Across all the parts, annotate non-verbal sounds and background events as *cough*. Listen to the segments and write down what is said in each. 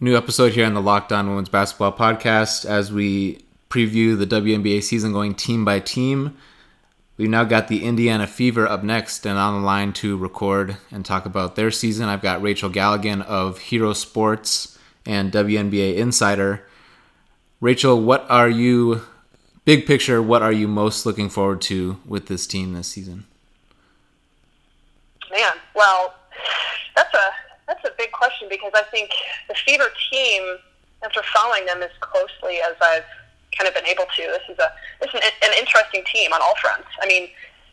New episode here on the Locked On Women's Basketball Podcast as we preview the WNBA season going team by team. We've now got the Indiana Fever up next and on the line to record and talk about their season. I've got Rachel Galligan of Hero Sports and WNBA Insider. Rachel, what are you, big picture, what are you most looking forward to with this team this season? Man, well, that's a that's a big question because I think the Fever team, after following them as closely as I've kind of been able to, this is a this is an, interesting team on all fronts. I mean,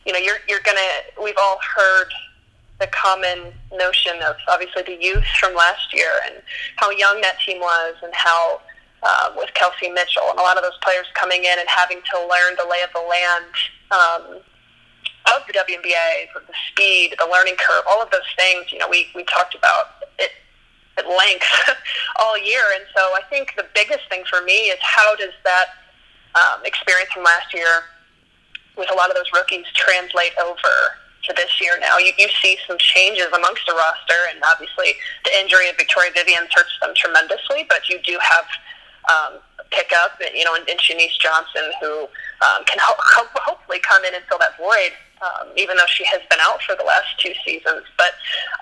you know, you're you're gonna. We've all heard the common notion of obviously the youth from last year and how young that team was and how uh, with Kelsey Mitchell and a lot of those players coming in and having to learn the lay of the land um, of the WNBA, the speed, the learning curve, all of those things. You know, we we talked about it at length *laughs* all year, and so I think the biggest thing for me is how does that um, experience from last year with a lot of those rookies translate over to this year now. You, you see some changes amongst the roster, and obviously the injury of Victoria Vivians hurts them tremendously, but you do have um, pickup, you know, and, and Shenise Johnson, who um, can ho- ho- hopefully come in and fill that void um, even though she has been out for the last two seasons. But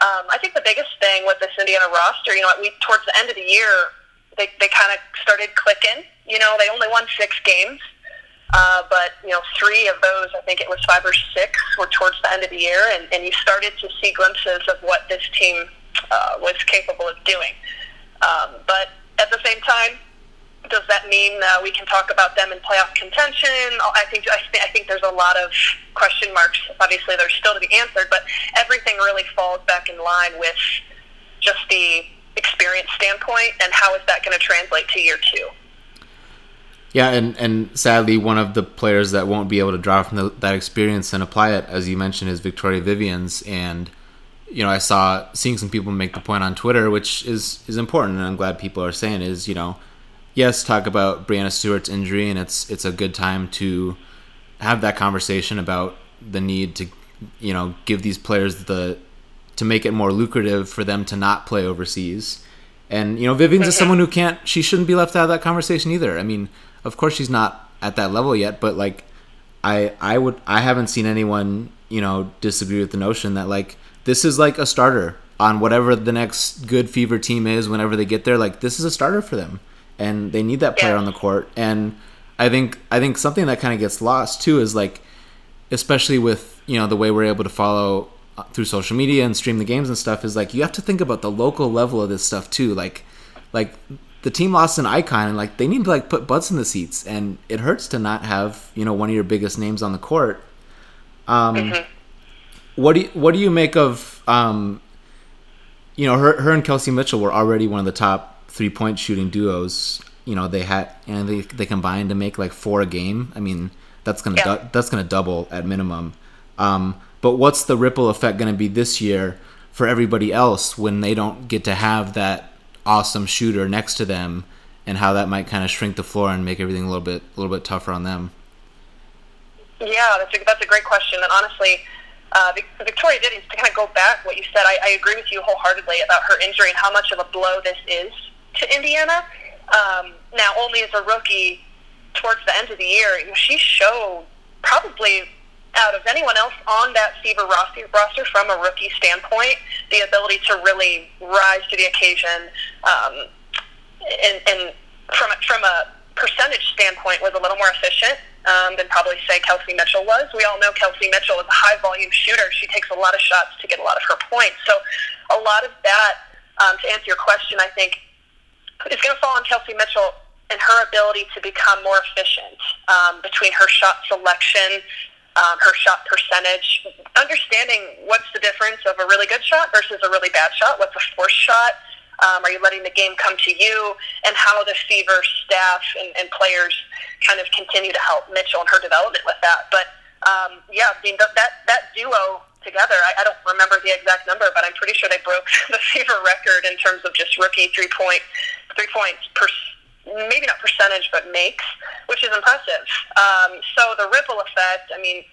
um, I think the biggest thing with this Indiana roster, you know, we towards the end of the year, they they kind of started clicking. You know, they only won six games. Uh, but you know, three of those, I think it was five or six, were towards the end of the year, and, and you started to see glimpses of what this team uh, was capable of doing. Um, but at the same time, does that mean we can talk about them in playoff contention? I think I, th- I think there's a lot of question marks. Obviously, they're still to be answered, but everything really falls back in line with just the experience standpoint and how is that going to translate to year two. Yeah, and, and sadly, one of the players that won't be able to draw from the, that experience and apply it, as you mentioned, is Victoria Vivians. And you know, I saw seeing some people make the point on Twitter, which is is important, and I'm glad people are saying is you know yes, talk about Breanna Stewart's injury, and it's it's a good time to have that conversation about the need to, you know, give these players the to make it more lucrative for them to not play overseas. And you know, Vivians is mm-hmm. someone who can't. She shouldn't be left out of that conversation either. I mean, of course, she's not at that level yet, but like, I I would I haven't seen anyone you know disagree with the notion that like this is like a starter on whatever the next good fever team is whenever they get there. Like this is a starter for them and they need that player yeah. on the court. And I think I think something that kind of gets lost too is like, especially with you know the way we're able to follow uh, through social media and stream the games and stuff is like you have to think about the local level of this stuff too. Like, like the team lost an icon and like they need to like put butts in the seats, and it hurts to not have you know one of your biggest names on the court. Um, mm-hmm. What do you, what do you make of um, you know her her and Kelsey Mitchell were already one of the top three point shooting duos, you know, they had and they they combined to make like four a game. I mean, that's gonna yeah. du- that's gonna double at minimum. Um, but what's the ripple effect gonna be this year for everybody else when they don't get to have that awesome shooter next to them, and how that might kind of shrink the floor and make everything a little bit a little bit tougher on them? Yeah, that's a, that's a great question, and honestly. Uh, Victoria did to kind of go back what you said. I, I agree with you wholeheartedly about her injury and how much of a blow this is to Indiana. Um, now, only as a rookie towards the end of the year, she showed probably out of anyone else on that Fever roster, from a rookie standpoint, the ability to really rise to the occasion. Um, and, and from from a percentage standpoint, was a little more efficient um, than probably say Kelsey Mitchell was. We all know Kelsey Mitchell is a high volume shooter. She takes a lot of shots to get a lot of her points. So a lot of that, um, to answer your question, I think is going to fall on Kelsey Mitchell and her ability to become more efficient um, between her shot selection, um, her shot percentage, understanding what's the difference of a really good shot versus a really bad shot. What's a forced shot? Um, are you letting the game come to you? And how the Fever staff and, and players kind of continue to help Mitchell and her development with that. But um, yeah, I mean, that that duo together. I, I don't remember the exact number, but I'm pretty sure they broke *laughs* the Fever record in terms of just rookie three point three points per maybe not percentage, but makes, which is impressive. Um, so the ripple effect. I mean,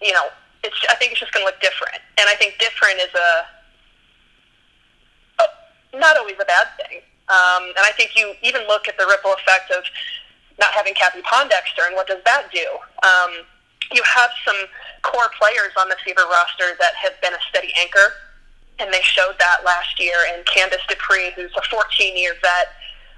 you know, it's. I think it's just going to look different, and I think different is a, a not always a bad thing. Um, and I think you even look at the ripple effect of not having Cappie Pondexter, and what does that do? Um, you have some core players on the Fever roster that have been a steady anchor, and they showed that last year. And Candice Dupree, who's a 14-year vet,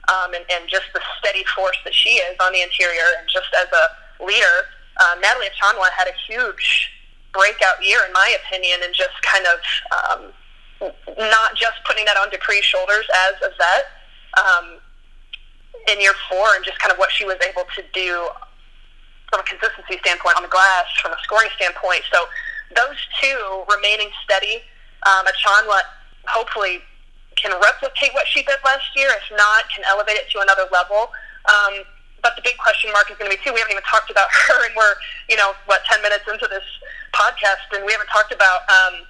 um, and, and just the steady force that she is on the interior, and just as a leader, um, Natalie Achonwa had a huge breakout year, in my opinion, and just kind of um, not just putting that on Dupree's shoulders as a vet um, in year four, and just kind of what she was able to do from a consistency standpoint on the glass, from a scoring standpoint. So those two remaining steady, um, Achonwa hopefully can replicate what she did last year. If not, can elevate it to another level. Um, but the big question mark is going to be too. We haven't even talked about *laughs* her, and we're you know what ten minutes into this podcast, and we haven't talked about um,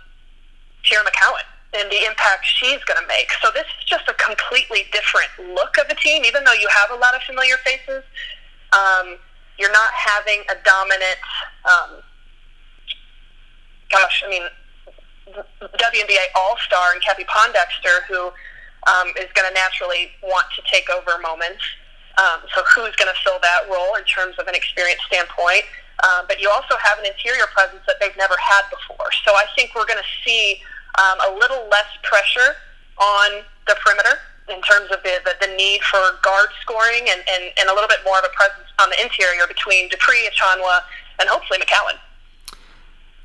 McCowan and the impact she's going to make. So this is just a completely different look of the team. Even though you have a lot of familiar faces, um, you're not having a dominant. Um, gosh, I mean, WNBA All Star and Cappie Pondexter, who um, is going to naturally want to take over moments. Um, so who's going to fill that role in terms of an experience standpoint? Um, but you also have an interior presence that they've never had before. So I think we're going to see um, a little less pressure on the perimeter in terms of the, the, the need for guard scoring and, and, and a little bit more of a presence on the interior between Dupree, Achonwa, and hopefully McCowan.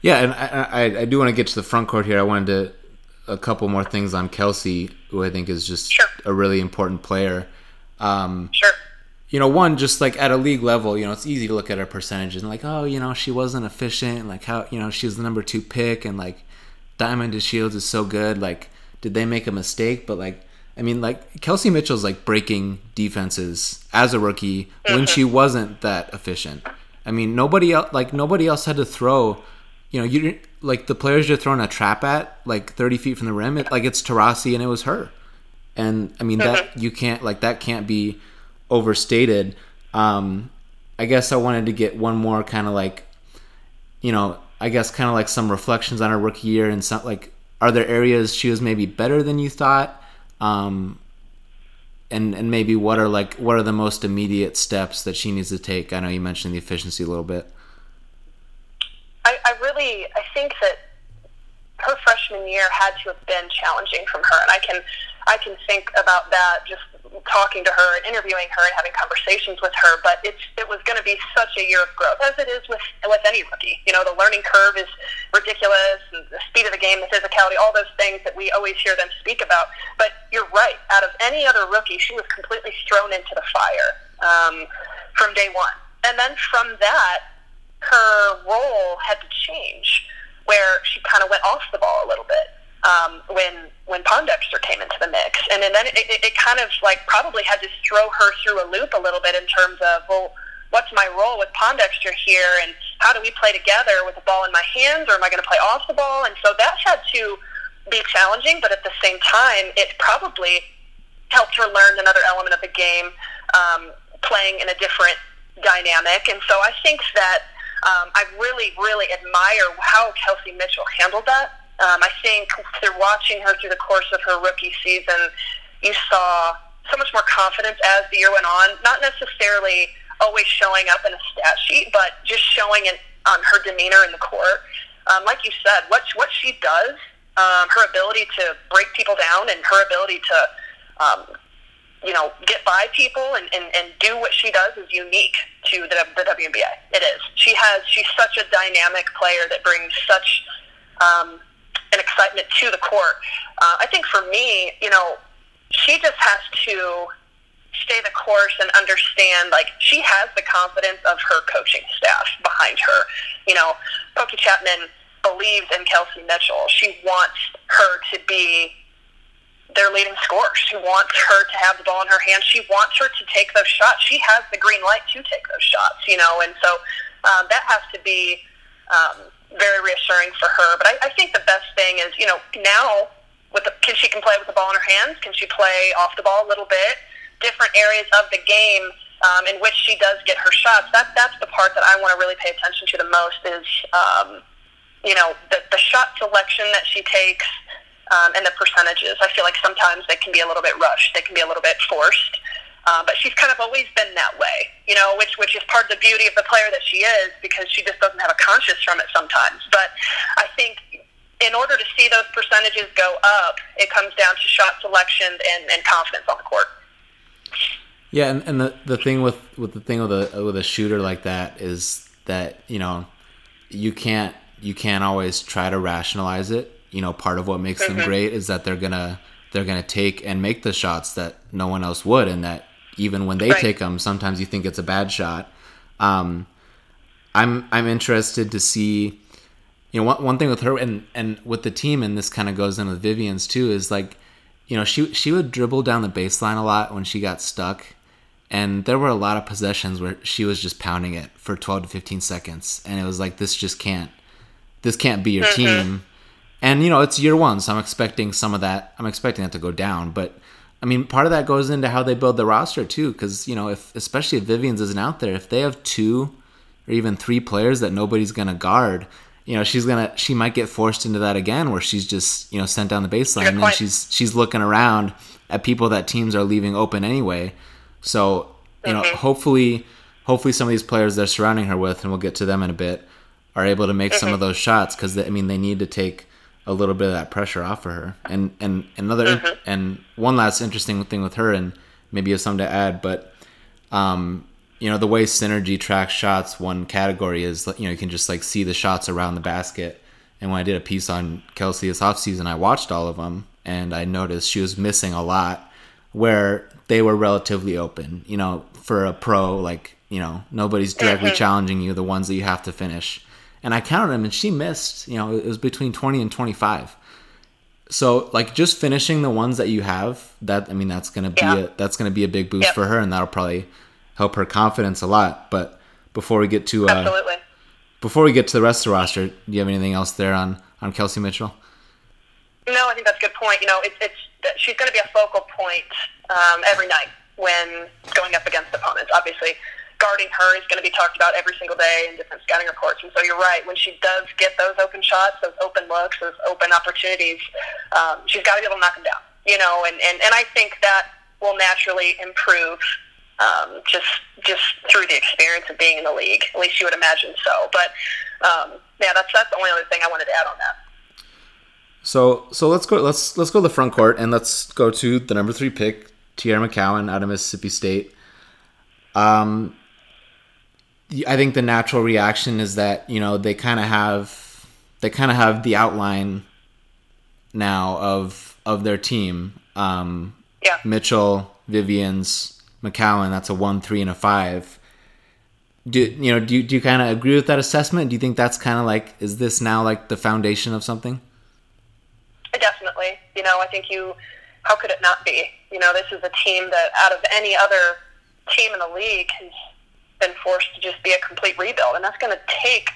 Yeah, and I, I, I do want to get to the front court here. I wanted to a couple more things on Kelsey, who I think is just sure. a really important player. Um, sure. You know, one just like at a league level, you know, it's easy to look at her percentages and like, oh, you know, she wasn't efficient. Like how, you know, she was the number two pick, and like Diamond DeShields is so good. Like, did they make a mistake? But like, I mean, like Kelsey Mitchell's like breaking defenses as a rookie mm-hmm. when she wasn't that efficient. I mean, nobody else like nobody else had to throw you know, you like the players you're throwing a trap at, like 30 feet from the rim, it, like it's Taurasi and it was her. And I mean, that mm-hmm. you can't, like, that can't be overstated. Um, I guess I wanted to get one more kind of like, you know, I guess kind of like some reflections on her rookie year and some like, are there areas she was maybe better than you thought? Um, and and maybe what are like what are the most immediate steps that she needs to take? I know you mentioned the efficiency a little bit. I, I really I think that her freshman year had to have been challenging from her, and I can I can think about that just talking to her and interviewing her and having conversations with her. But it's it was going to be such a year of growth, as it is with with any rookie. You know, the learning curve is ridiculous, and the speed of the game, the physicality, all those things that we always hear them speak about. But you're right. Out of any other rookie, she was completely thrown into the fire um, from day one, and then from that her role had to change, where she kind of went off the ball a little bit um, when when Pondexter came into the mix, and, and then it, it, kind of like probably had to throw her through a loop a little bit in terms of well, what's my role with Pondexter here, and how do we play together with the ball in my hands, or am I going to play off the ball? And so that had to be challenging, but at the same time, it probably helped her learn another element of the game, um, playing in a different dynamic. And so I think that um, I really, really admire how Kelsey Mitchell handled that. Um, I think through watching her through the course of her rookie season, you saw so much more confidence as the year went on. Not necessarily always showing up in a stat sheet, but just showing it on her demeanor in the court. Um, like you said, what what she does, um, her ability to break people down, and her ability to um, you know, get by people and, and, and do what she does is unique to the, the WNBA. It is. She has, she's such a dynamic player that brings such um, an excitement to the court. Uh, I think for me, you know, she just has to stay the course and understand, like, she has the confidence of her coaching staff behind her. You know, Pokey Chatman believes in Kelsey Mitchell. She wants her to be their leading scorer. She wants her to have the ball in her hand. She wants her to take those shots. She has the green light to take those shots, you know, and so um, that has to be um, very reassuring for her. But I, I think the best thing is, you know, now with the, can she can play with the ball in her hands? Can she play off the ball a little bit? Different areas of the game um, in which she does get her shots. That that's the part that I want to really pay attention to the most is, um, you know, the the shot selection that she takes um, and the percentages. I feel like sometimes they can be a little bit rushed. They can be a little bit forced. Uh, but she's kind of always been that way, you know, which which is part of the beauty of the player that she is because she just doesn't have a conscience from it sometimes. But I think in order to see those percentages go up, it comes down to shot selection and, and confidence on the court. Yeah, and, and the, the thing with, with the thing with a with a shooter like that is that you know you can't you can't always try to rationalize it. You know, part of what makes mm-hmm. them great is that they're gonna they're gonna take and make the shots that no one else would, and that even when they right. take them, sometimes you think it's a bad shot. Um, I'm I'm interested to see. You know, one, one thing with her and and with the team, and this kind of goes into Vivians too, is like, you know, she she would dribble down the baseline a lot when she got stuck, and there were a lot of possessions where she was just pounding it for 12 to 15 seconds and it was like this just can't this can't be your mm-hmm. team and you know it's year one so i'm expecting some of that i'm expecting that to go down but i mean part of that goes into how they build the roster too because you know if especially if Vivians isn't out there if they have two or even three players that nobody's gonna guard you know she's gonna she might get forced into that again where she's just you know sent down the baseline and then she's she's looking around at people that teams are leaving open anyway so you know, mm-hmm. hopefully, hopefully some of these players they're surrounding her with, and we'll get to them in a bit, are able to make mm-hmm. some of those shots because I mean they need to take a little bit of that pressure off for her. And and another mm-hmm. and one last interesting thing with her, and maybe you have something to add, but um, you know the way synergy tracks shots. One category is you know you can just like see the shots around the basket. And when I did a piece on Kelsey this offseason, I watched all of them and I noticed she was missing a lot where they were relatively open. You know, for a pro, like you know, nobody's directly mm-hmm. challenging you. The ones that you have to finish, and I counted them, and she missed. You know, it was between twenty and twenty five. So like just finishing the ones that you have, that I mean, that's gonna be yeah. a, that's gonna be a big boost yep. for her, and that'll probably help her confidence a lot. But before we get to uh, absolutely, before we get to the rest of the roster, do you have anything else there on on Kelsey Mitchell? No, I think that's a good point. You know, it, it's she's going to be a focal point um, every night when going up against opponents. Obviously, guarding her is going to be talked about every single day in different scouting reports. And so you're right. When she does get those open shots, those open looks, those open opportunities, um, she's got to be able to knock them down. You know, and, and, and I think that will naturally improve um, just just through the experience of being in the league. At least you would imagine so. But um, yeah, that's that's the only other thing I wanted to add on that. So so let's go let's let's go to the front court and let's go to the number three pick, Teaira McCowan out of Mississippi State. Um, I think the natural reaction is that you know they kind of have they kind of have the outline now of of their team. Um, yeah. Mitchell, Vivians, McCowan. That's a one, three, and a five. Do you know? Do you, do you kind of agree with that assessment? Do you think that's kind of like is this now like the foundation of something? Definitely. You know, I think you, how could it not be? You know, this is a team that out of any other team in the league has been forced to just be a complete rebuild. And that's going to take,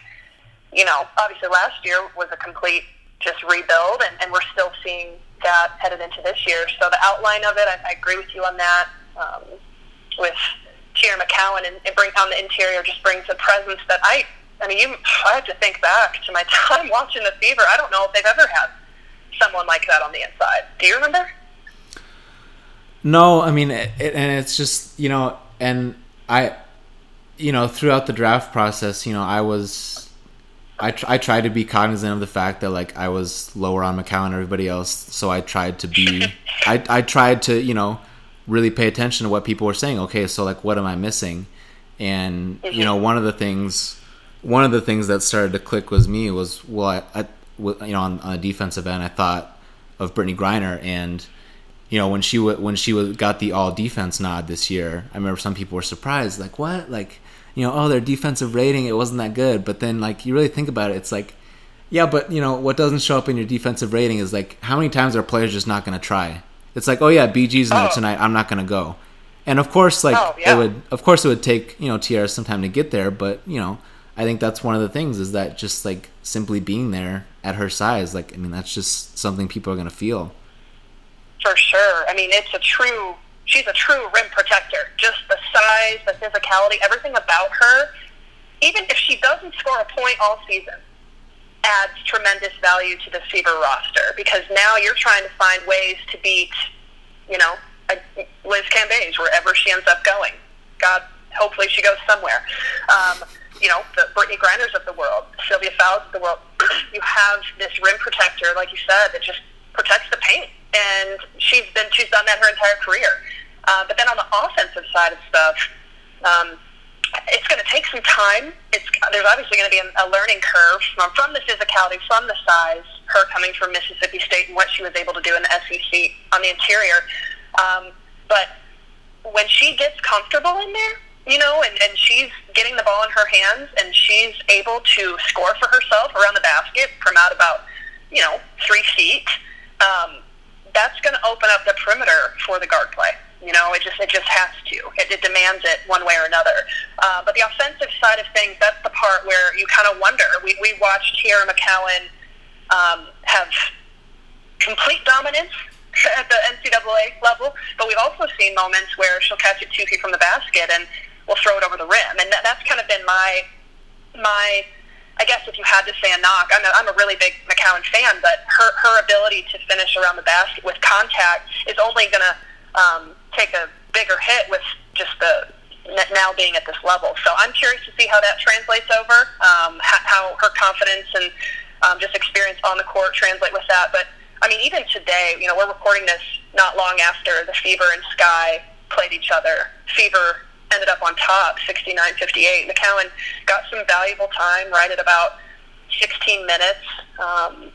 you know, obviously last year was a complete just rebuild, and, and we're still seeing that headed into this year. So the outline of it, I, I agree with you on that. Um, with Teaira McCowan and, and bring on the interior just brings a presence that I, I mean, you, I have to think back to my *laughs* time watching the Fever. I don't know if they've ever had someone like that on the inside. Do you remember? No, I mean, it, and it's just you know, and I, you know, throughout the draft process, you know, I was, I tr- I tried to be cognizant of the fact that like I was lower on McCowan and everybody else, so I tried to be, *laughs* I I tried to you know, really pay attention to what people were saying. Okay, so like, what am I missing? And mm-hmm. you know, one of the things, one of the things that started to click was me was well, I, I you know on, on a defensive end, I thought of Brittney Griner and you know when she w- when she w- got the all defense nod this year, I remember some people were surprised, like what, like you know, oh their defensive rating it wasn't that good, but then like you really think about it, it's like yeah, but you know what doesn't show up in your defensive rating is like how many times are players just not going to try? It's like oh yeah, BG's in there oh. tonight, I'm not going to go, and of course like oh, yeah. it would of course it would take you know Teaira some time to get there, but you know I think that's one of the things is that just like simply being there at her size, like I mean, that's just something people are gonna feel. For sure. I mean, it's a true. She's a true rim protector. Just the size, the physicality, everything about her. Even if she doesn't score a point all season, adds tremendous value to the Fever roster because now you're trying to find ways to beat, you know, Liz Cambage wherever she ends up going. God, hopefully she goes somewhere. Um, you know, the Brittney Griners of the world, Sylvia Fowles of the world. *clears throat* you have this rim protector, like you said, that just protects the paint, and she's been she's done that her entire career. Uh, but then on the offensive side of stuff, um, it's going to take some time. It's there's obviously going to be a, a learning curve from, from the physicality, from the size. Her coming from Mississippi State and what she was able to do in the SEC on the interior. Um, but when she gets comfortable in there, you know, and, and she's getting the ball in her hands and she's able to score for herself around the basket from out about, you know, three feet, um, that's going to open up the perimeter for the guard play. You know, it just it just has to. It, it demands it one way or another. Uh, but the offensive side of things, that's the part where you kind of wonder. We we watched Teaira McCowan um, have complete dominance *laughs* at the NCAA level, but we've also seen moments where she'll catch it two feet from the basket and will throw it over the rim, and that, that's kind of been my my. I guess if you had to say a knock, I'm a, I'm a really big McCowan fan, but her her ability to finish around the basket with contact is only going to um, take a bigger hit with just the now being at this level. So I'm curious to see how that translates over, um, how, her confidence and um, just experience on the court translate with that. But I mean, even today, you know, we're recording this not long after the Fever and Sky played each other. Fever ended up on top, 69-58. McCowan got some valuable time right at about 16 minutes. Um,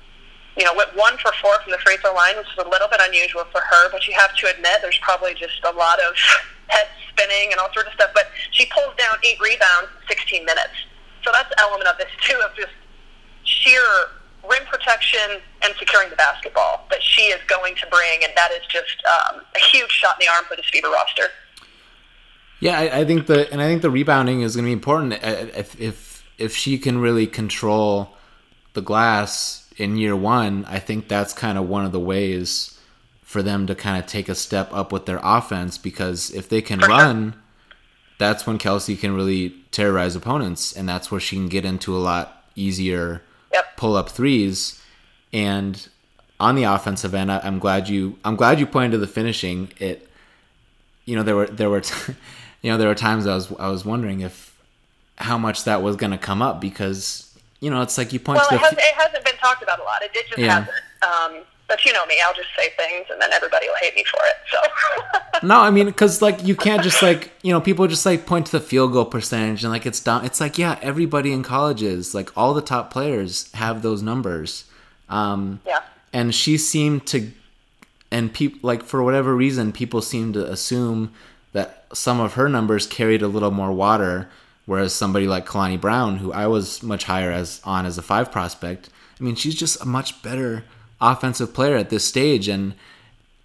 you know, went one for four from the free throw line, which is a little bit unusual for her, but you have to admit there's probably just a lot of *laughs* head spinning and all sorts of stuff. But she pulls down eight rebounds in 16 minutes. So that's an element of this, *laughs* too, of just sheer rim protection and securing the basketball that she is going to bring, and that is just um, a huge shot in the arm for this Fever roster. Yeah, I, I think the and I think the rebounding is going to be important if if if she can really control the glass in year one, I think that's kind of one of the ways for them to kind of take a step up with their offense because if they can run, that's when Kelsey can really terrorize opponents, and that's where she can get into a lot easier yep. pull up threes. And on the offensive end, I, am glad you I'm glad you pointed to the finishing. It, you know, there were there were, *laughs* t- you know, there were times I was I was wondering if how much that was going to come up because you know, it's like you point well, to the. Well, it, it, hasn't been talked about a lot. It, it just yeah. hasn't. Um, but you know me, I'll just say things and then everybody will hate me for it. So. *laughs* no, I mean, because like you can't just like you know people just like point to the field goal percentage and like it's down. It's like yeah, everybody in colleges, like all the top players have those numbers. Um, yeah. And she seemed to, and people like for whatever reason, people seem to assume some of her numbers carried a little more water Whereas somebody like Kalani Brown, who I was much higher as on as a five prospect, I mean, she's just a much better offensive player at this stage, and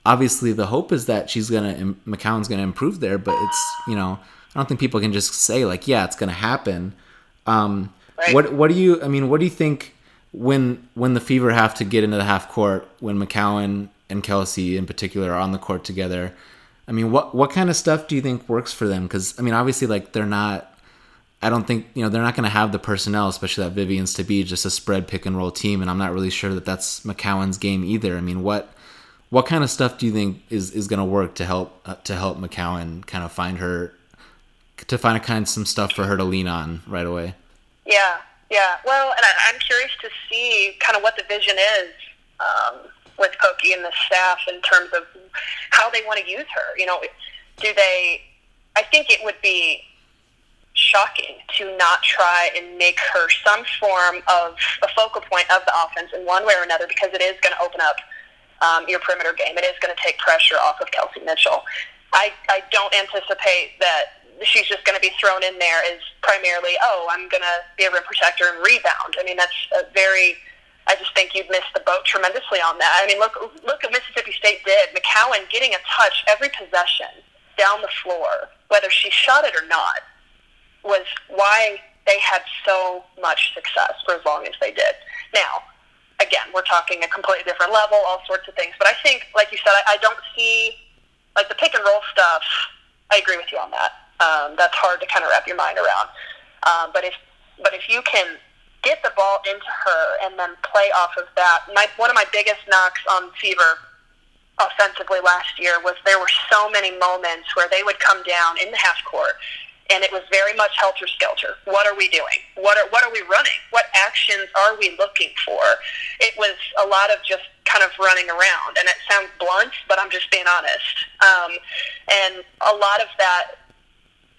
obviously the hope is that she's gonna McCowan's gonna improve there. But it's you know I don't think people can just say like yeah it's gonna happen. Um, right. What what do you I mean what do you think when when the Fever have to get into the half court when McCowan and Kelsey in particular are on the court together? I mean, what what kind of stuff do you think works for them? Because I mean, obviously, like they're not I don't think you know they're not going to have the personnel, especially that Vivians, to be just a spread pick and roll team, and I'm not really sure that that's McCowan's game either. I mean, what what kind of stuff do you think is, is going to work to help uh, to help McCowan kind of find her to find a kind of some stuff for her to lean on right away? Yeah, yeah. Well, and I, am curious to see kind of what the vision is um, with Pokey and the staff in terms of how they want to use her. You know, do they? I think it would be shocking to not try and make her some form of a focal point of the offense in one way or another because it is going to open up um, your perimeter game. It is going to take pressure off of Kelsey Mitchell. I, I don't anticipate that she's just going to be thrown in there as primarily, oh, I'm going to be a rim protector and rebound. I mean, that's a very, I just think you've missed the boat tremendously on that. I mean, look, look what Mississippi State did. McCowan getting a touch every possession down the floor, whether she shot it or not was why they had so much success for as long as they did. Now, again, we're talking a completely different level, all sorts of things. But I think, like you said, I, I don't see like the pick and roll stuff. I agree with you on that. Um, that's hard to kind of wrap your mind around. Um, but if but if you can get the ball into her and then play off of that. My, one of my biggest knocks on Fever offensively last year was there were so many moments where they would come down in the half court and it was very much helter skelter. What are we doing? What are what are we running? What actions are we looking for? It was a lot of just kind of running around, and it sounds blunt, but I'm just being honest. Um, and a lot of that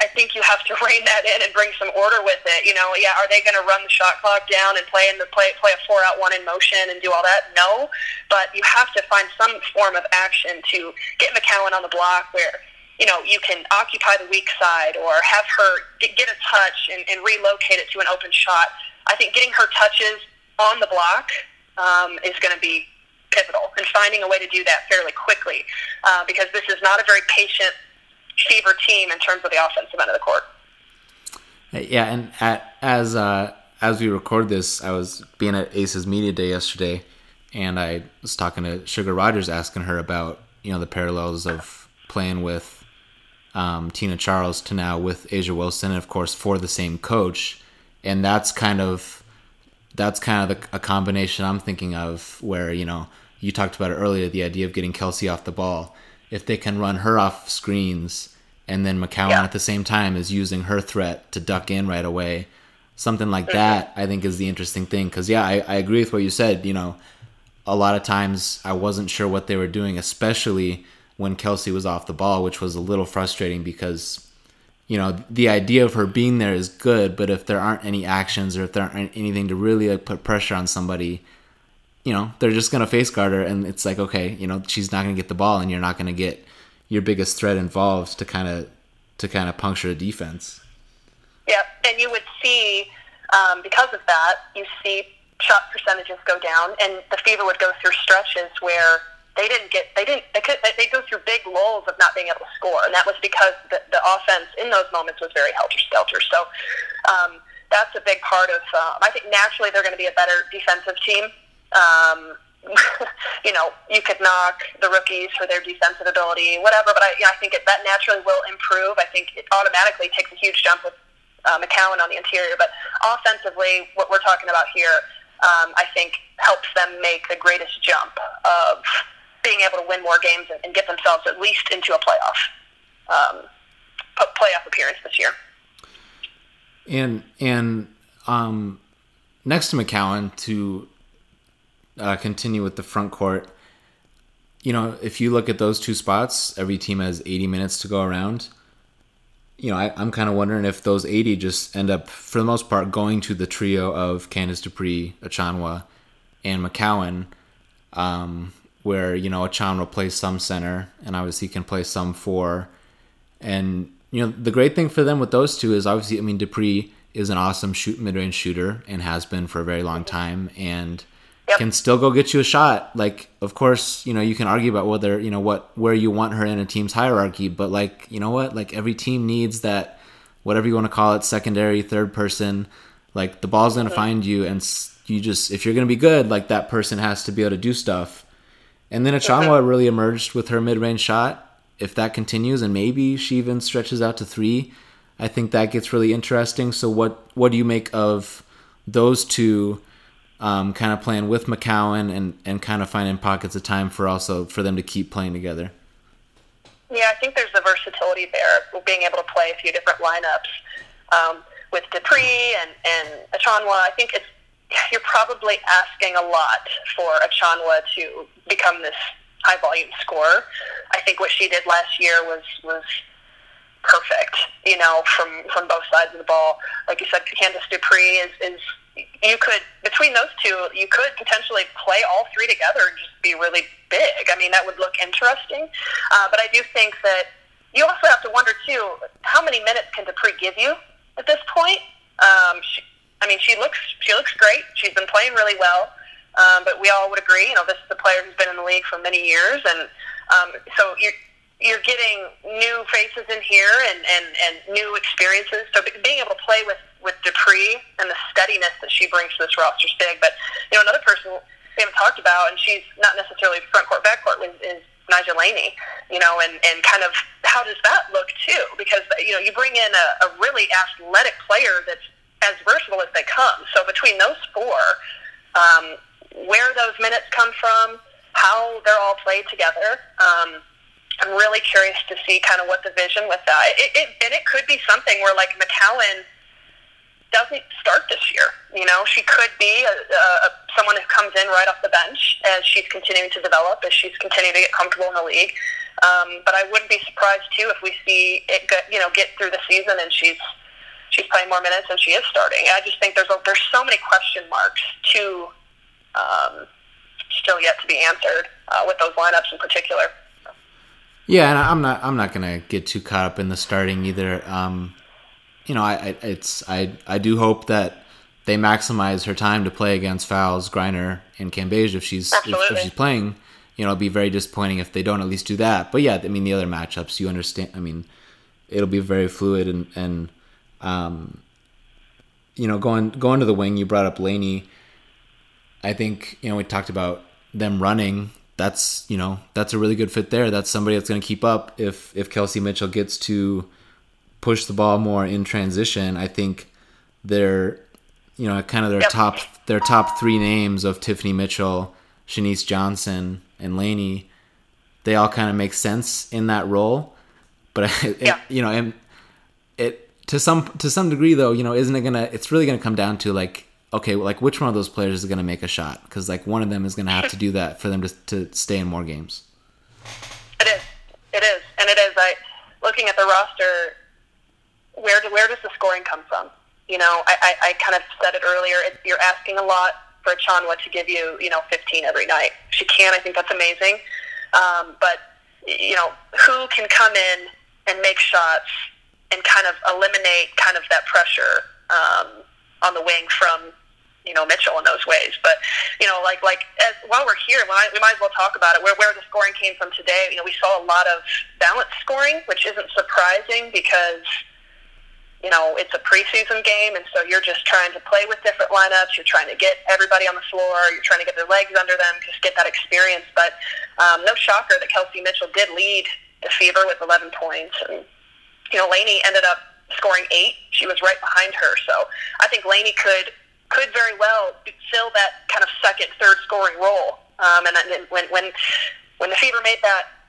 I think you have to *laughs* rein that in and bring some order with it. You know, yeah, are they going to run the shot clock down and play in the play play a four out one in motion and do all that? No, but you have to find some form of action to get McCowan on the block where you know you can occupy the weak side or have her get a touch and, and relocate it to an open shot. I think getting her touches on the block um, is going to be pivotal and finding a way to do that fairly quickly uh, because this is not a very patient fever team in terms of the offensive end of the court. Yeah, and at, as uh, as we record this, I was being at Aces Media Day yesterday, and I was talking to Sugar Rodgers, asking her about you know the parallels of playing with um, Tina Charles to now with A'ja Wilson, and of course for the same coach, and that's kind of that's kind of the, a combination I'm thinking of where you know you talked about it earlier, the idea of getting Kelsey off the ball if they can run her off screens and then McCowan yeah. at the same time is using her threat to duck in right away. Something like mm-hmm. that, I think, is the interesting thing. Because, yeah, I, I agree with what you said. You know, a lot of times I wasn't sure what they were doing, especially when Kelsey was off the ball, which was a little frustrating because, you know, the idea of her being there is good, but if there aren't any actions or if there aren't anything to really like, put pressure on somebody, you know, they're just going to face guard her. And it's like, okay, you know, she's not going to get the ball and you're not going to get your biggest threat involved to kind of to kind of puncture a defense. Yep, and you would see um, because of that, you see shot percentages go down, and the Fever would go through stretches where they didn't get they didn't they could they go through big lulls of not being able to score, and that was because the, the offense in those moments was very helter skelter. So. Um, that's a big part of. Uh, I think naturally they're going to be a better defensive team um, *laughs* you know, you could knock the rookies for their defensive ability, whatever. But I, you know, I think it, that naturally will improve. I think it automatically takes a huge jump with uh, McCowan on the interior. But offensively, what we're talking about here, um, I think, helps them make the greatest jump of being able to win more games and, and get themselves at least into a playoff um, playoff appearance this year. And and um, next to McCowan, to uh, continue with the front court, you know, if you look at those two spots, every team has 80 minutes to go around. You know, I, am kind of wondering if those 80 just end up, for the most part, going to the trio of Candice Dupree, Achonwa, and McCowan, um, where, you know, Achonwa plays some center and obviously can play some four. And, you know, the great thing for them with those two is obviously, I mean, Dupree is an awesome shoot mid range shooter and has been for a very long time. And, yep. can still go get you a shot. Like, of course, you know, you can argue about whether, you know, what where you want her in a team's hierarchy, but like, you know what? Like every team needs that whatever you want to call it, secondary, third person. Like the ball's going to mm-hmm. find you and you just if you're going to be good, like that person has to be able to do stuff. And then Achonwa mm-hmm. really emerged with her mid-range shot. If that continues and maybe she even stretches out to 3, I think that gets really interesting. So what what do you make of those two um, kind of playing with McCowan and, and kind of finding pockets of time for also for them to keep playing together. Yeah, I think there's the versatility there, being able to play a few different lineups um, with Dupree and and Achonwa. I think it's you're probably asking a lot for Achonwa to become this high volume scorer. I think what she did last year was was perfect. You know, from from both sides of the ball. Like you said, Candice Dupree is is you could between those two, you could potentially play all three together and just be really big. I mean, that would look interesting. Uh, but I do think that you also have to wonder too, how many minutes can Dupree give you at this point? Um, she, I mean, she looks she looks great. She's been playing really well. Um, but we all would agree, you know, this is a player who's been in the league for many years, and um, so you're you're getting new faces in here and, and, and new experiences. So being able to play with with Dupree and the steadiness that she brings to this roster is big. But you know, another person we haven't talked about, and she's not necessarily front court, back court, is, is Betnijah Laney. You know, and and kind of how does that look too? Because you know, you bring in a, a really athletic player that's as versatile as they come. So between those four, um, where those minutes come from, how they're all played together. Um, I'm really curious to see kind of what the vision with that. It, it, and it could be something where like McCowan doesn't start this year. You know, she could be a, a, someone who comes in right off the bench as she's continuing to develop, as she's continuing to get comfortable in the league. Um, but I wouldn't be surprised too if we see it, get, you know, get through the season and she's she's playing more minutes and she is starting. I just think there's a, there's so many question marks to um, still yet to be answered uh, with those lineups in particular. Yeah, and I'm not I'm not gonna get too caught up in the starting either. Um, you know, I, I it's I I do hope that they maximize her time to play against Fowles, Griner, and Cambage if she's if, if, she's playing. You know, it'll be very disappointing if they don't at least do that. But yeah, I mean the other matchups, you understand. I mean, it'll be very fluid and and um, you know going going to the wing. You brought up Laney. I think you know we talked about them running that's you know that's a really good fit there. That's somebody that's going to keep up if if Kelsey Mitchell gets to push the ball more in transition. I think they're you know kind of their yep. top their top three names of Tiffany Mitchell, Shenise Johnson, and Laney. They all kind of make sense in that role, but *laughs* it, yeah. you know, and it to some to some degree though, you know, isn't it gonna? It's really gonna come down to like okay, like which one of those players is going to make a shot? Because like one of them is going to have to do that for them to to stay in more games. It is, it is, and it is. I looking at the roster. Where do, where does the scoring come from? You know, I, I, I kind of said it earlier. It, you're asking a lot for Chonwa to give you, you know, 15 every night. She can. I think that's amazing. Um, but you know, who can come in and make shots and kind of eliminate kind of that pressure um, on the wing from you know Mitchell in those ways. But you know, like like as, while we're here, we might, we might as well talk about it. Where where the scoring came from today. You know, we saw a lot of balanced scoring, which isn't surprising because you know it's a preseason game, and so you're just trying to play with different lineups. You're trying to get everybody on the floor. You're trying to get their legs under them, just get that experience. But um, no shocker that Kelsey Mitchell did lead the Fever with 11 points, and you know Laney ended up scoring eight. She was right behind her. So I think Laney could could very well fill that kind of second, third scoring role. Um, and then when when when the Fever made that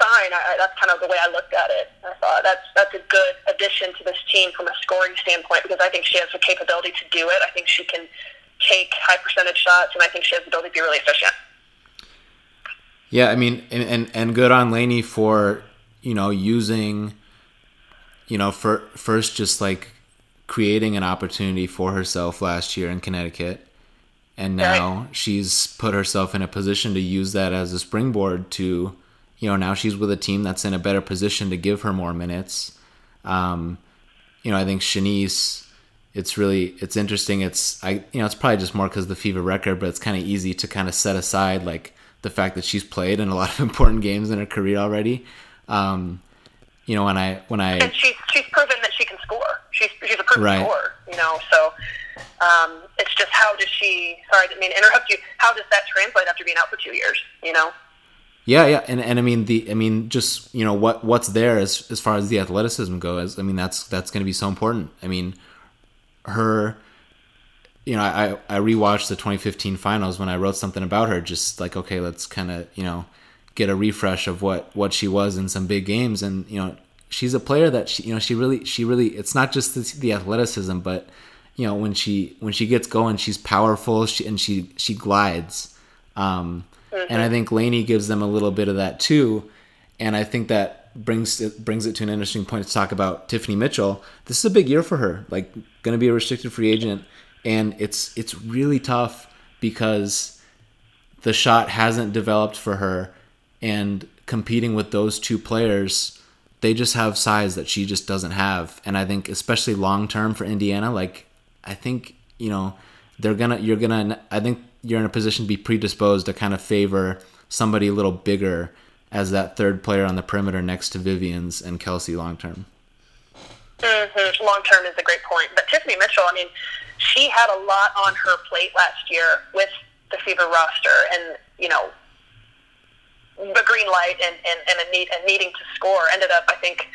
sign, I, that's kind of the way I looked at it. I thought that's that's a good addition to this team from a scoring standpoint because I think she has the capability to do it. I think she can take high percentage shots, and I think she has the ability to be really efficient. Yeah, I mean, and and, and good on Laney for you know using, you know, for first just like creating an opportunity for herself last year in Connecticut. And now right. she's put herself in a position to use that as a springboard to, you know, now she's with a team that's in a better position to give her more minutes. Um, you know, I think Shenise, it's really, it's interesting. It's, I, you know, it's probably just more because of the Fever record, but it's kind of easy to kind of set aside like the fact that she's played in a *laughs* lot of important games in her career already. Um, you know, when I, when I, and she's, she's proven that she can score she's she's a proven right. scorer, you know. So um, it's just how does she? Sorry, I didn't mean interrupt you. How does that translate after being out for two years? You know. Yeah, yeah, and and I mean the I mean just you know what what's there as as far as the athleticism goes. I mean that's that's going to be so important. I mean, her, you know, I I rewatched the 2015 finals when I wrote something about her. Just like okay, let's kind of you know get a refresh of what what she was in some big games, and you know she's a player that she, you know she really she really it's not just the, the athleticism but you know when she when she gets going she's powerful she, and she she glides um, mm-hmm. and I think Laney gives them a little bit of that too and I think that brings it brings it to an interesting point to talk about Tiffany Mitchell this is a big year for her like going to be a restricted free agent and it's it's really tough because the shot hasn't developed for her and competing with those two players they just have size that she just doesn't have. And I think especially long term for Indiana, like I think, you know, they're gonna you're gonna I think you're in a position to be predisposed to kind of favor somebody a little bigger as that third player on the perimeter next to Vivians and Kelsey long term. Mm-hmm. Long term is a great point. But Tiffany Mitchell, I mean, she had a lot on her plate last year with the Fever roster, and you know, the green light and, and, and, a need, and needing to score ended up, I think,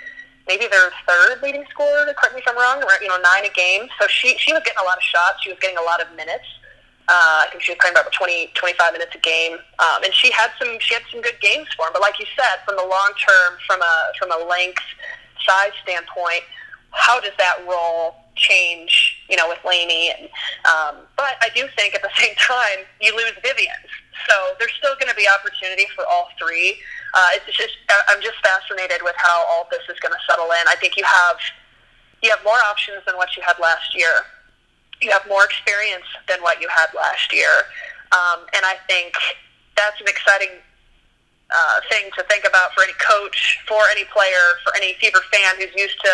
maybe their third leading scorer. Correct me if I'm wrong. You know, nine a game. So she she was getting a lot of shots. She was getting a lot of minutes. Uh, I think she was playing about 20, 25 minutes a game, um, and she had some she had some good games for him. But like you said, from the long term, from a from a length size standpoint, how does that role change? You know, with Laney, and um, but I do think at the *laughs* same time you lose Vivians, so there's still going to be opportunity for all three. Uh, it's just I'm just fascinated with how all this is going to settle in. I think you have you have more options than what you had last year you have more experience than what you had last year. Um, and I think that's an exciting uh, thing to think about for any coach, for any player, for any Fever fan who's used to,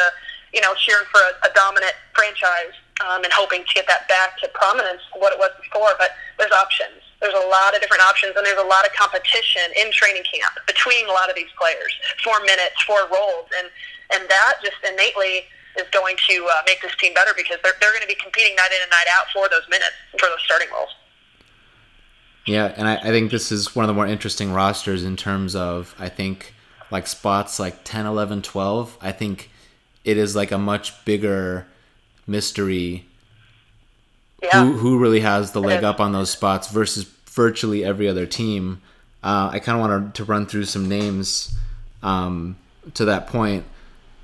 you know, cheering for a, a dominant franchise um, and hoping to get that back to prominence, what it was before. But there's options. There's a lot of different options, and there's a lot of competition in training camp between a lot of these players for minutes, for roles, and and that just innately is going to uh, make this team better because they're, they're going to be competing night in and night out for those minutes, for those starting roles. Yeah, and I, I think this is one of the more interesting rosters in terms of, I think, like spots like 10, 11, 12. I think it is like a much bigger mystery yeah. who, who really has the leg up on those spots versus virtually every other team. Uh, I kind of wanted to run through some names um, to that point.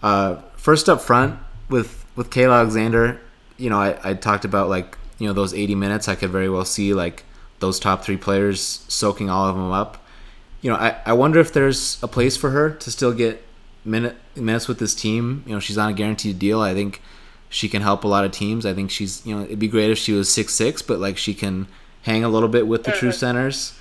Uh, first up front with with Kayla Alexander, you know, I, I talked about like you know those 80 minutes. I could very well see like those top three players soaking all of them up. You know, I, I wonder if there's a place for her to still get minute minutes with this team. You know, she's on a guaranteed deal. I think she can help a lot of teams. I think she's you know it'd be great if she was six six, but like she can hang a little bit with the true mm-hmm. centers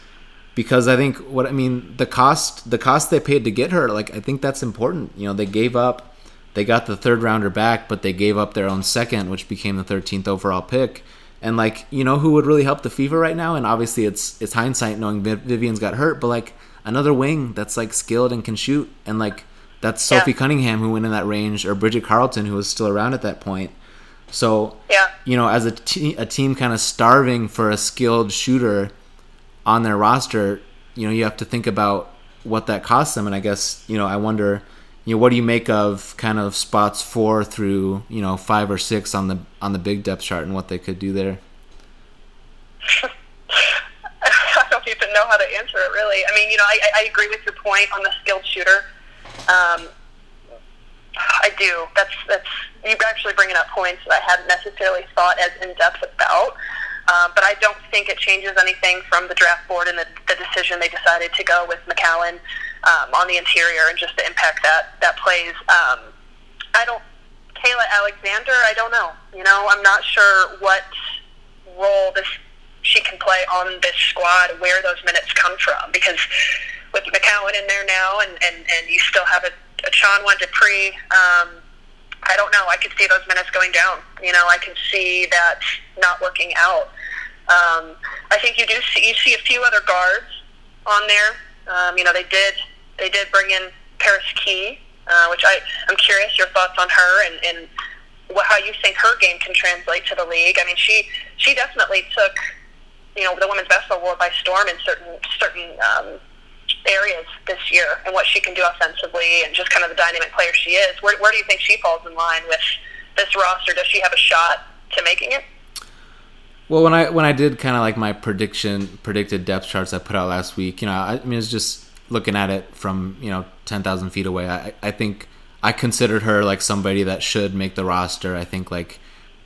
because I think what I mean the cost the cost they paid to get her like I think that's important. You know, they gave up they got the third rounder back, but they gave up their own second, which became the 13th overall pick. And like, you know, who would really help the Fever right now? And obviously, it's it's hindsight knowing Vivians got hurt, but like another wing that's like skilled and can shoot, and like that's Sophie yeah. Cunningham who went in that range, or Bridget Carleton who was still around at that point. So yeah, you know, as a, te- a team kind of starving for a skilled shooter on their roster, you know, you have to think about what that costs them. And I guess you know, I wonder you know, what do you make of kind of spots four through you know five or six on the on the big depth chart and what they could do there? *laughs* I don't even know how to answer it really. I mean, you know, I, I agree with your point on the skilled shooter. Um, I do. That's that's you're actually bringing up points that I hadn't necessarily thought as in depth about. Uh, but I don't think it changes anything from the draft board and the, the decision they decided to go with McCowan um, on the interior and just the impact that that plays. Um, I don't. Kayla Alexander, I don't know. You know, I'm not sure what role this she can play on this squad, where those minutes come from, because with McCowan in there now, and and, and you still have a, a Chonwa Dupree. Um, I don't know. I could see those minutes going down. You know, I can see that not working out. Um, I think you do see you see a few other guards on there. Um, you know, they did they did bring in Paris Kea, uh, which I I'm curious your thoughts on her and, and what, how you think her game can translate to the league. I mean, she she definitely took you know the women's basketball world by storm in certain certain um, areas this year and what she can do offensively and just kind of the dynamic player she is. Where, where do you think she falls in line with this roster? Does she have a shot to making it? Well, when I when I did kind of like my prediction predicted depth charts I put out last week, you know, I, I mean it's just looking at it from you know ten thousand feet away. I I think I considered her like somebody that should make the roster. I think like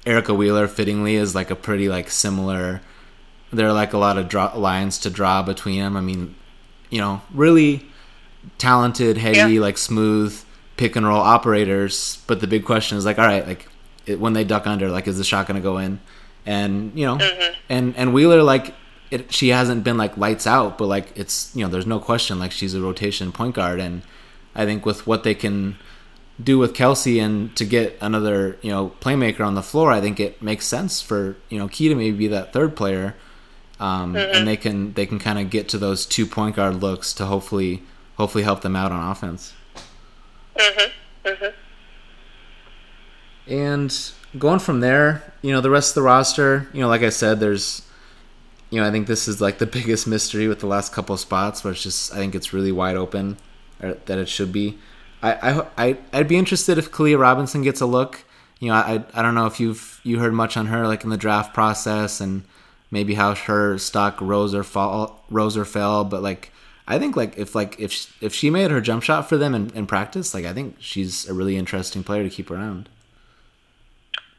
Erica Wheeler fittingly is like a pretty like similar. There are like a lot of draw, lines to draw between them. I mean, you know, really talented, heady, yeah. like smooth pick and roll operators. But the big question is like, all right, like it, when they duck under, like is the shot going to go in? and you know, mm-hmm. and and Wheeler like it, she hasn't been like lights out, but like it's you know there's no question like she's a rotation point guard, and I think with what they can do with Kelsey and to get another you know playmaker on the floor, I think it makes sense for you know Kea to maybe be that third player, um, mm-hmm. and they can they can kind of get to those two point guard looks to hopefully hopefully help them out on offense. Mhm. Mhm. And going from there, you know, the rest of the roster, you know, like I said, there's, you know, I think this is like the *laughs* biggest mystery with the last couple spots, where it's just, I think it's really wide open, that it should be. I I I'd be interested if Caliya Robinson gets a look. You know, I I don't know if you've you heard much on her like in the draft process and maybe how her stock rose or fall rose or fell, but like I think like if like if if she made her jump shot for them in, in practice, like I think she's a really interesting player to keep around.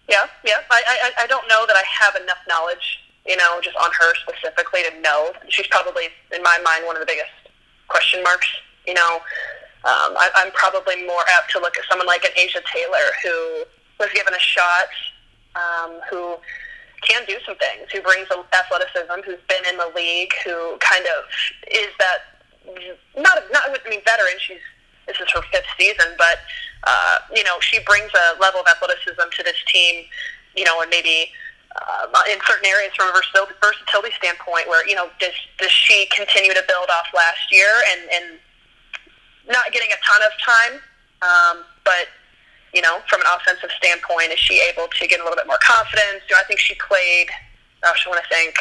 Yeah, yeah. I, I I don't know that I have enough knowledge, you know, just on her specifically to know. She's probably in my mind one of the biggest question marks. You know, um, I, I'm probably more apt to look at someone like an Asia Taylor who was given a shot, um, who can do some things, who brings athleticism, who's been in the league, who kind of is that not not I mean veteran. She's this is her fifth season, but uh, you know she brings a level of athleticism to this team. You know, and maybe uh, in certain areas from a versatility standpoint, where you know does does she continue to build off last year and and not getting a ton of time, um, but you know from an offensive standpoint, is she able to get a little bit more confidence? Do I think she played? Gosh, I want to think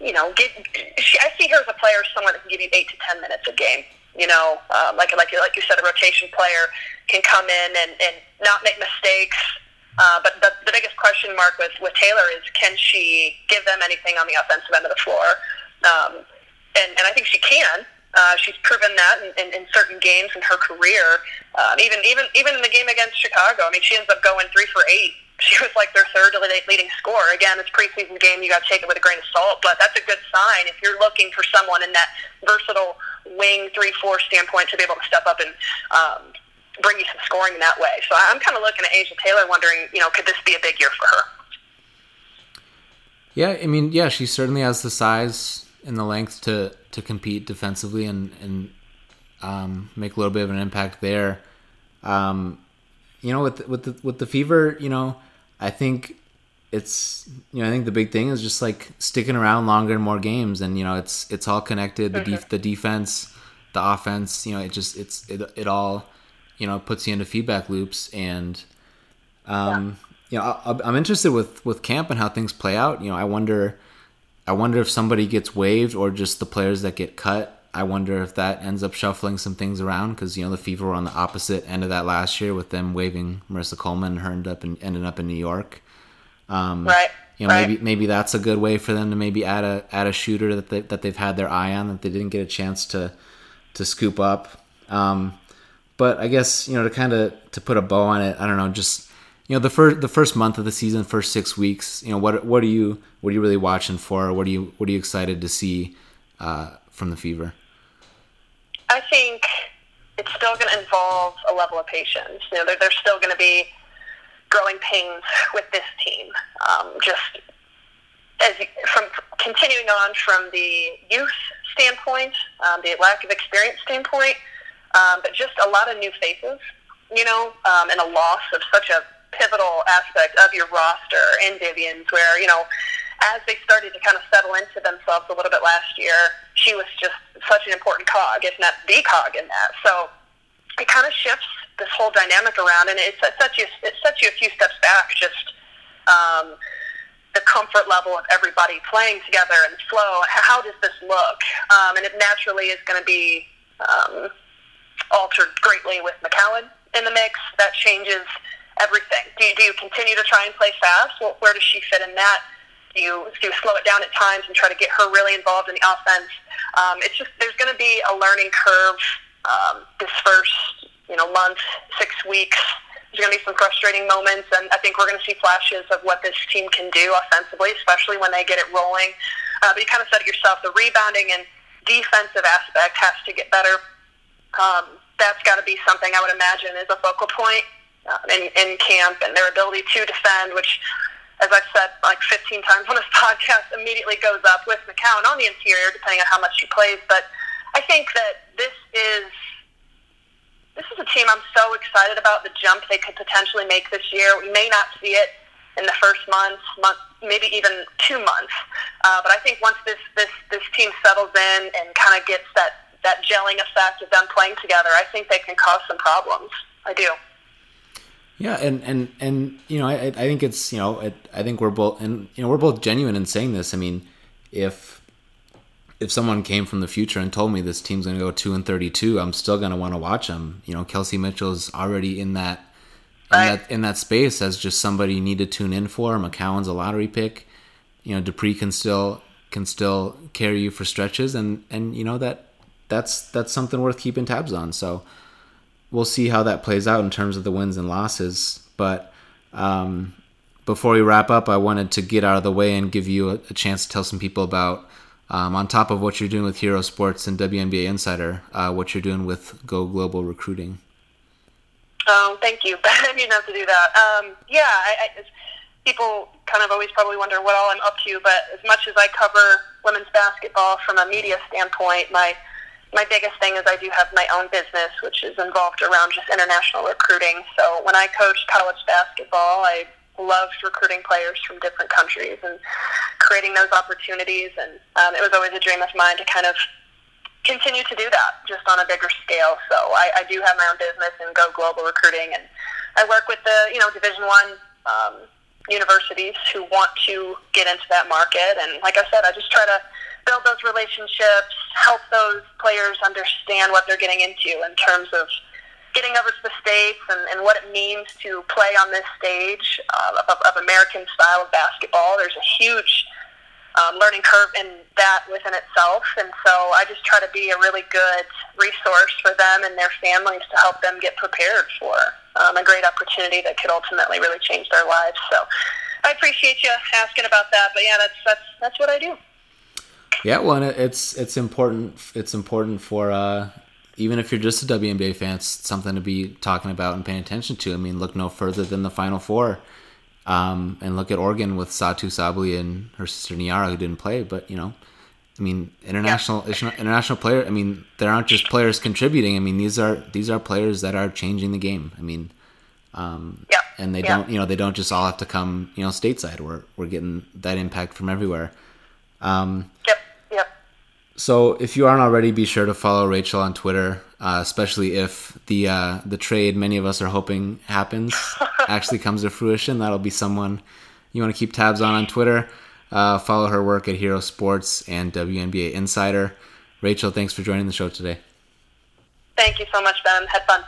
you know, get. She, I see her as a player, someone that can give you eight to ten minutes a game. You know, um, like like you like you said, a rotation player can come in and, and not make mistakes. Uh, but the, the biggest question mark with, with Taylor is can she give them anything on the offensive end of the floor? Um, and, and I think she can. Uh, she's proven that in, in, in certain games in her career. Um, even even even in the game against Chicago, I mean, she ends up going three for eight *laughs* she was like their third leading scorer. Again, it's preseason game; you got to take it with a grain of salt. But that's a good sign if you're looking for someone in that versatile wing three four standpoint to be able to step up and um, bring you some scoring in that way. So I'm kind of looking at Asia Taylor, wondering, you know, could this be a big year for her? Yeah, I mean, yeah, she certainly has the size and the length to to compete defensively and and um, make a little bit of an impact there. Um, you know, with with the, with the fever, you know I think it's you know I think the big thing is just like sticking around longer and more games, and you know it's it's all connected. The def- the defense, the offense, you know, it just it's it it all you know puts you into feedback loops, and um, yeah. you know I, I'm interested with with camp and how things play out. You know, I wonder. I wonder if somebody gets waived or just the players that get cut. I wonder if that ends up shuffling some things around because you know the Fever were on the opposite end of that last year with them waiving Marissa Coleman and her ended up in, ended up in New York. Um, right. You know, right. maybe maybe that's a good way for them to maybe add a add a shooter that they, that they've had their eye on that they didn't get a chance to to scoop up. Um, but I guess you know to kind of to put a bow on it, I don't know, just you know the first the first month of the season, first six weeks, you know what what are you what are you really watching for? What are you what are you excited to see uh, from the Fever? I think it's still going to involve a level of patience. You know, there, there's still going to be growing pains with this team. Um, just as from continuing on from the youth standpoint, um, the lack of experience standpoint, um, but just a lot of new faces, you know, um, and a loss of such a pivotal aspect of your roster and Vivians, where you know, as they started to kind of settle into themselves a little bit last year, she was just such an important cog, if not the cog in that. So it kind of shifts this whole dynamic around, and it, sets you it sets you a few steps back. Just um, the comfort level of everybody playing together and flow. How does this look? Um, and it naturally is going to be um, altered greatly with McCowan in the mix. That changes everything. Do you, do you continue to try and play fast? Well, where does she fit in that? Do you, do you slow it down at times and try to get her really involved in the offense? Um, it's just there's going to be a learning curve um, this first you know month, six weeks. There's going to be some frustrating moments, and I think we're going to see flashes of what this team can do offensively, especially when they get it rolling. Uh, but you kind of said it yourself: the rebounding and defensive aspect has to get better. Um, that's got to be something I would imagine is a focal point uh, in, in camp, and their ability to defend, which as I've said like 15 times on this *laughs* podcast, immediately goes up with McCowan on the interior, depending on how much she plays. But I think that this is this is a team I'm so excited about the jump they could potentially make this year. We may not see it in the first month, month maybe even two months. Uh, but I think once this, this, this team settles in and kind of gets that, that gelling effect of them playing together, I think they can cause some problems. I do. Yeah, and and and you know, I I think it's you know, it, I think we're both and you know we're both genuine in saying this. I mean, if if someone came from the future and told me this team's going to go two and thirty-two, I'm still going to want to watch them. You know, Kelsey Mitchell's already in that in Right. that in that space as just somebody you need to tune in for. McCowan's a lottery pick. You know, Dupree can still can still carry you for stretches, and and you know that that's that's something worth keeping tabs on. So we'll see how that plays out in terms of the wins and losses. But um, before we wrap up, I wanted to get out of the way and give you a, a chance to tell some people about, um, on top of what you're doing with Hero Sports and WNBA Insider, uh, what you're doing with Go Global Recruiting. Oh, thank you. *laughs* I didn't to do that. Um, yeah, I, I, people kind of always probably wonder what all I'm up to, but as much as I cover women's basketball from a media standpoint, my my biggest thing is I do have my own business, which is involved around just international recruiting. So when I coached college basketball, I loved recruiting players from different countries and creating those opportunities. And um, it was always a dream of mine to kind of continue to do that just on a bigger scale. So I, I do have my own business and go global recruiting, and I work with the you know Division One um, universities who want to get into that market. And like I said, I just try to build those relationships, help those players understand what they're getting into in terms of getting over to the states and, and what it means to play on this stage uh, of, of American style of basketball. There's a huge um, learning curve in that within itself. And so I just try to be a really good resource for them and their families to help them get prepared for um, a great opportunity that could ultimately really change their lives. So I appreciate you asking about that. But yeah, that's that's that's what I do. Yeah, well, and it- it's it's important. It's important for uh, even if you're just a WNBA fan, it's something to be talking about and paying attention to. I mean, look no further than the Final Four, um, and look at Oregon with Satou Sabally and her sister Nyara who didn't play, but you know, I mean, international international player. I mean, there aren't just players contributing. I mean, these are these are players that are changing the game. I mean, um, Yeah. and they Yeah. don't you know they don't just all have to come you know stateside. We're we're getting that impact from everywhere. Um. So if you aren't already, be sure to follow Rachel on Twitter, uh, especially if the uh, the trade many of us are hoping happens *laughs* actually comes to fruition. That'll be someone you want to keep tabs on on Twitter. Uh, follow her work at Hero Sports and WNBA Insider. Rachel, thanks for joining the show today. Thank you so much, Ben. Had fun.